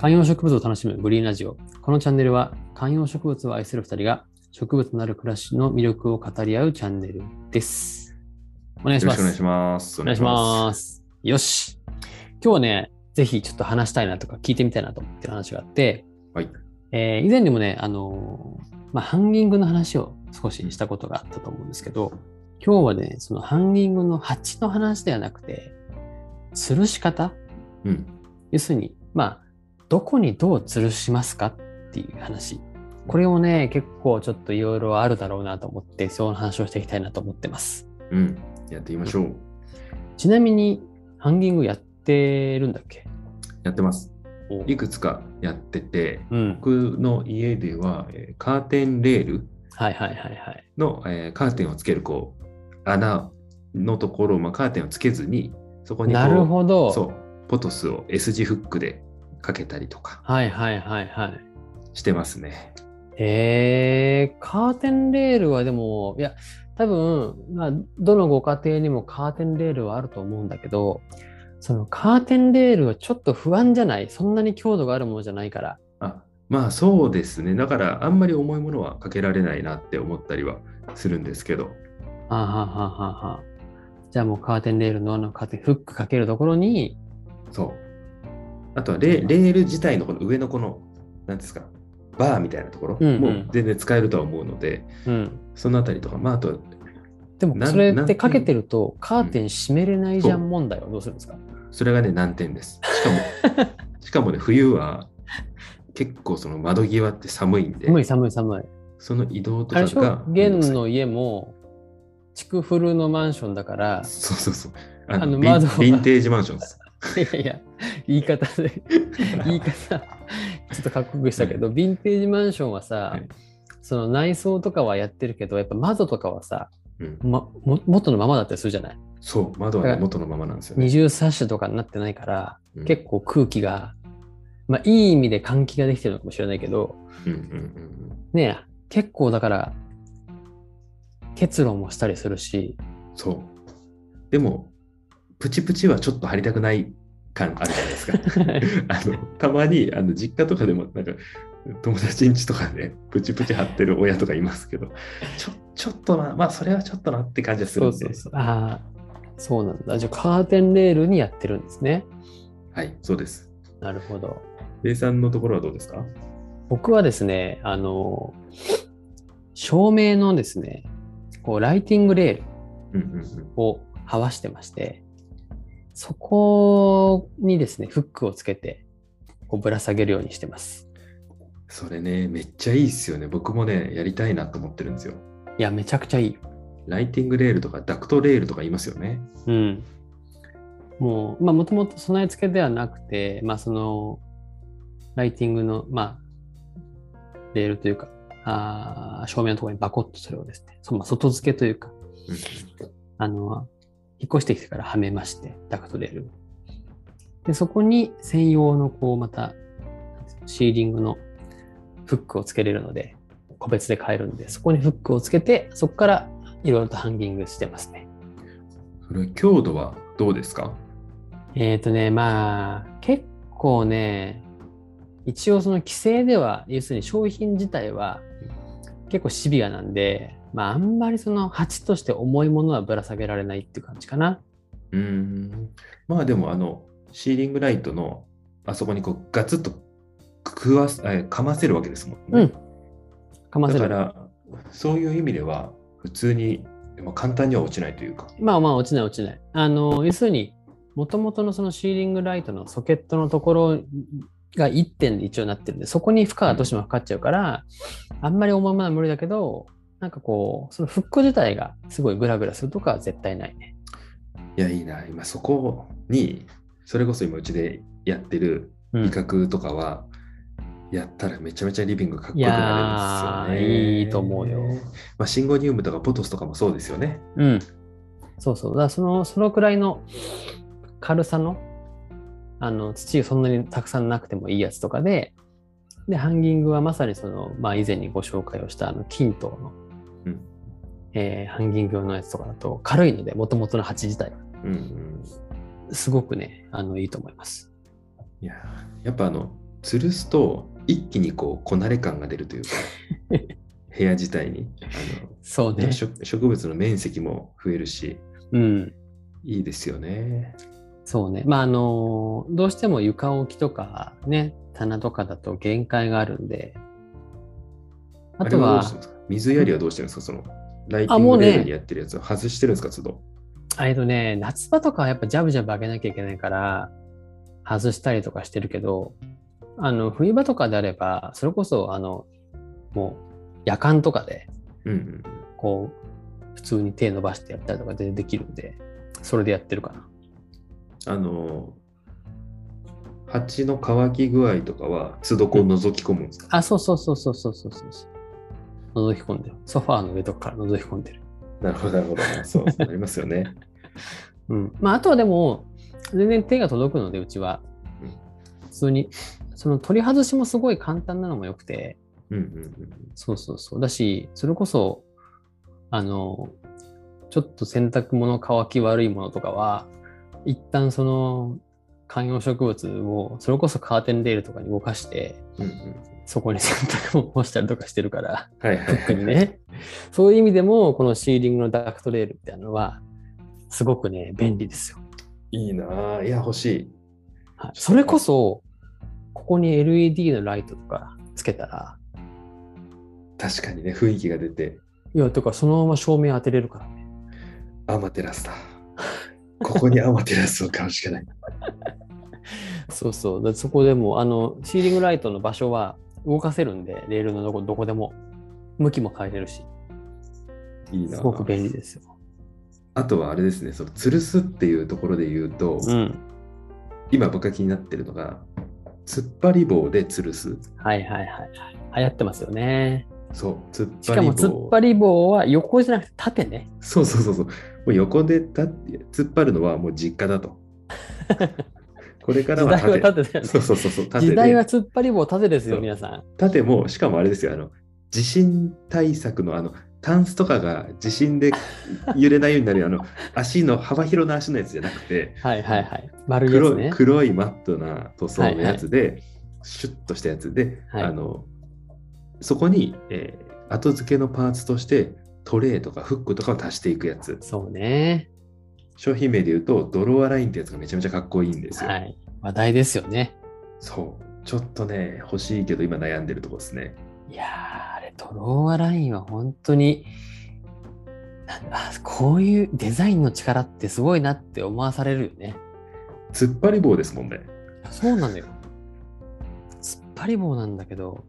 観葉植物を楽しむグリーンラジオ。このチャンネルは観葉植物を愛する2人が植物のある暮らしの魅力を語り合うチャンネルです。お願いします。よろしくお願いします。お願いします。よし。今日はね、ぜひちょっと話したいなとか聞いてみたいなと思ってる話があって、はい。えー以前にもね、あのーまあ、ハンギングの話を少ししたことがあったと思うんですけど、今日はね、そのハンギングの鉢の話ではなくて、吊るし方？うん。要するに、まあ、どこにどう吊るしますかっていう話。これをね、結構ちょっといろいろあるだろうなと思って、その話をしていきたいなと思ってます。うん。やってみましょう。ちなみに、ハンギングやってるんだっけ？やってます。おいくつかやってて、うん。僕の家では、えーカーテンレールはいはいはいはい。の、えーカーテンをつけるこう穴のところを、まあ、カーテンをつけずに、そこになるほど。そう、ポトスを S 字フックでかけたりとかはいはいはいはい。してますね。えー、カーテンレールはでも、いや、多分、まあ、どのご家庭にもカーテンレールはあると思うんだけど、そのカーテンレールはちょっと不安じゃない？そんなに強度があるものじゃないから。あまあそうですね。だからあんまり重いものはかけられないなって思ったりはするんですけど。はあ、はあはあはあはあ、じゃあもうカーテンレールのあのカーテンフックかけるところに、そう。あとはレレール自体のこの上のこの、なんですか、バーみたいなところうんうんも全然使えるとは思うので、うん。そのあたりとか、まああと、でもそれってかけてるとカーテン閉めれないじゃそん問題はどうするんですか？それがね、難点です。しかも、しかもね、冬は結構その窓際って寒いんで、寒い寒い寒い。その移動とかが。現の家も、築古のマンションだから、そうそうそう。ああのヴィンの窓はヴィンテージマンションです。いやいや、言い方で、言い方、ちょっとかっこよくしたけど、ヴィンテージマンションはさ、はい。その内装とかはやってるけど、やっぱ窓とかはさ、うん、ま、も元のままだったりするじゃない？そう、窓はね、元のままなんですよね。二重サッシュとかになってないから、うん。結構空気が、まあいい意味で換気ができてるのかもしれないけど、うんうんうんねえ結構だから、結露もしたりするし、うん、そう。でも、プチプチはちょっと貼りたくない感あるじゃないですか。あのたまにあの実家とかでもなんか友達ん家とかでプチプチ貼ってる親とかいますけどちょちょっとなまあそれはちょっとなって感じがするんでそうそうそう。ああ、そうなんだ。じゃあカーテンレールにやってるんですね。はいそうですなるほど。さんのところはどうですか？僕はですね、あの、照明のですね、こうライティングレールをはわしてまして、そこにですね、フックをつけて、こうぶら下げるようにしてます。それねめっちゃいいっすよね僕もねやりたいなと思ってるんですよいや、めちゃくちゃいいよ。ライティングレールとかダクトレールとか言いますよねうん。もう、まあ、もともと備え付けではなくて、まあ、その、ライティングの、まあ、レールというか、あー照明のところにバコッとそれをですね、そまあ、外付けというか、うんあの、引っ越してきてからはめまして、ダクトレールを。で、そこに専用の、こう、また、シーリングのフックをつけれるので、個別で買えるんで、そこにフックをつけて、そこからいろいろとハンギングしてますね。それ強度はどうですか？えっ、とね、まあ、結構ね、一応その規制では、要するに商品自体は結構シビアなんで、まあ、あんまりその鉢として重いものはぶら下げられないっていう感じかな。うーんまあでもあのシーリングライトのあそこにこうガツッと食わすえかませるわけですもんね。うん。かませる。だから、そういう意味では、普通に、まあ、簡単には落ちないというか。まあまあ、落ちない落ちない。あの、要するに、もともとのそのシーリングライトのソケットのところが1点で一応なってるんで、そこに負荷がどうしてもかかっちゃうから、あんまり重いものは無理だけど、なんかこう、そのフック自体がすごいグラグラするとかは絶対ないね。いや、いいな。今、そこに、それこそ今、うちでやってるうん威嚇とかは、やったらめちゃめちゃリビングかっこいよくなるんですよね。いいと思うよ。まあ、シンゴニウムとかポトスとかもそうですよね。うん。そうそう。だからその、そのくらいの軽さの、あの、土がそんなにたくさんなくてもいいやつとかで、で、ハンギングはまさにその、まあ以前にご紹介をしたあの、金刀の、うんえーハンギング用のやつとかだと軽いので、もともとの鉢自体は。うんうん。すごくね、あの、いいと思います。いや、やっぱあの、吊るすと一気にこうこなれ感が出るというか 部屋自体にあの、そうね。植植物の面積も増えるしうん。いいですよね。そうね。まあ、あの、どうしても床置きとかね、棚とかだと限界があるんで、あとはあ水やりはどうしてるんですか？その、ライティングレルにやってるやつを外してるんですか、都度。えっとね、夏場とかはやっぱジャブジャブ上げなきゃいけないから、外したりとかしてるけど、あの、冬場とかであれば、それこそ、あの、もう、夜間とかで、うんうん、こう、普通に手伸ばしてやったりとかでできるんで、それでやってるかな。あの、蜂の乾き具合とかは、都度こう覗き込むんですか、うん、あ、そうそうそうそうそうそうそう。覗き込んでる。ソファーの上とかから覗き込んでる。なるほど、なるほど。そう、そうなりますよね。うん。まあ、あとはでも、全然手が届くので、うちはうん。普通に、その取り外しもすごい簡単なのも良くて、うんうんうん。そうそうそう。だし、それこそ、あの、ちょっと洗濯物乾き悪いものとかは、一旦その観葉植物を、それこそカーテンレールとかに動かして、うんうん、そこに洗濯物を干したりとかしてるから、はいはい特にね。そういう意味でも、このシーリングのダクトレールっていうのは、すごくね、便利ですよ。いいなぁ。いや、欲しい。はいそれこそ、ここに LED のライトとかつけたら、確かにね、雰囲気が出て、いや、とかそのまま照明当てれるからね。アマテラスだ。ここにアマテラスを買うしかない。そうそう。そこでも、あの、シーリングライトの場所は動かせるんで、レールのどこどこでも、向きも変えれるし、いいなぁすごく便利ですよ。あとはあれですね、その吊るすっていうところで言うと、うん。今僕が気になってるのが、突っ張り棒で吊るす。はいはいはいはい。流行ってますよね。そう、突っしかも張り棒。突っ張り棒は横じゃなくて縦ね。そうそうそうそう。もう横で立って突っ張るのはもう実家だと。これからは時代は縦。縦だよね。そうそうそうそう。縦時代はで。突っ張り棒縦ですよ、皆さん。縦も、しかもあれですよ、あの、地震対策のあの、タンスとかが地震で揺れないようになるあの 足の幅広な足のやつじゃなくて、はいはいはい。丸いやつ黒いね。黒いマットな塗装のやつで、シュッとしたやつで、はいあのそこに、えー後付けのパーツとしてトレーとかフックとかを足していくやつ。そうね。商品名で言うと、ドロアラインってやつがめちゃめちゃかっこいいんですよ。はい。話題ですよね。そう。ちょっとね、欲しいけど今悩んでるとこですね。いやー、あれ、ドローアラインは本当に、あこういうデザインの力ってすごいなって思わされるよね。突っ張り棒ですもんね。そうなのよ。突っ張り棒なんだけど、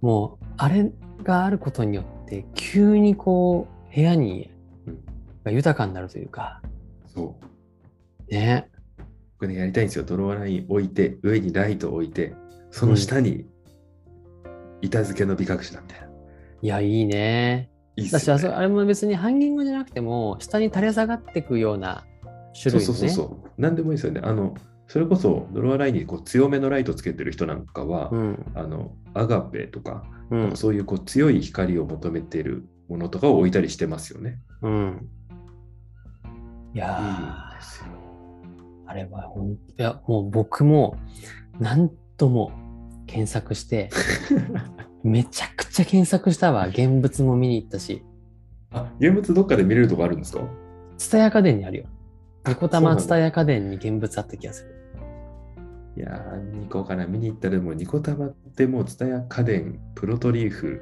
もう、あれがあることによって、急にこう、部屋に豊かになるというか、そう。ね。僕ね、やりたいんですよ。ドロアライン置いて、上にライト置いて、その下に板付けの美隠しだみたいな。いや、いいね。いいっだし、す。あれも別にハンギングじゃなくても、下に垂れ下がっていくような種そう類のね。そうそうそう。何でもいいですよね。あの、それこそドロアラインにこう強めのライトつけてる人なんかは、うん。あの、アガペとか、うん。そういうこう強い光を求めてるものとかを置いたりしてますよね。うん。いや。あれはほん、いや、もう僕も何度も検索して、めちゃくちゃ検索したわ。現物も見に行ったし、あ、現物どっかで見れるとこあるんですか？ツタヤ家電にあるよ。ニコタマツタヤ家電に現物あった気がする。いやー、ニコかな、見に行ったらもうニコタマってもうツタヤ家電、プロトリーフ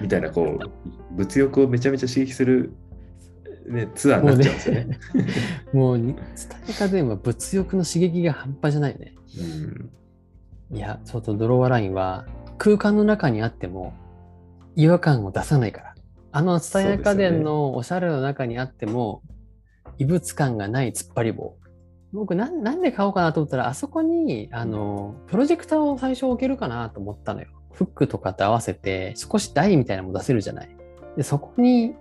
みたいなこう、物欲をめちゃめちゃ刺激する、ね、ツアーになっちゃうんですよね。もうに、ツタヤ家電は物欲の刺激が半端じゃないよね。うん、いや、ちょっとドローアラインは空間の中にあっても違和感を出さないから。あのツタヤ家電のおしゃれの中にあっても異物感がない突っ張り棒。僕なんなんで買おうかなと思ったらあそこにあのプロジェクターを最初置けるかなと思ったのよ。フックとかと合わせて少し台みたいなのも出せるじゃない。でそこに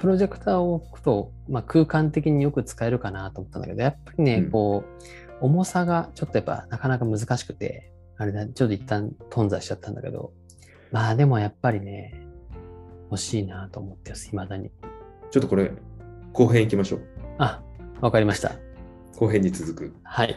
プロジェクターを置くと、まあ、空間的によく使えるかなと思ったんだけどやっぱりね、うんこう重さがちょっとやっぱなかなか難しくてあれだちょっと一旦頓挫しちゃったんだけどまあでもやっぱりね欲しいなと思ってます未だにちょっとこれ、後編行きましょう。あわかりました後編に続く。はい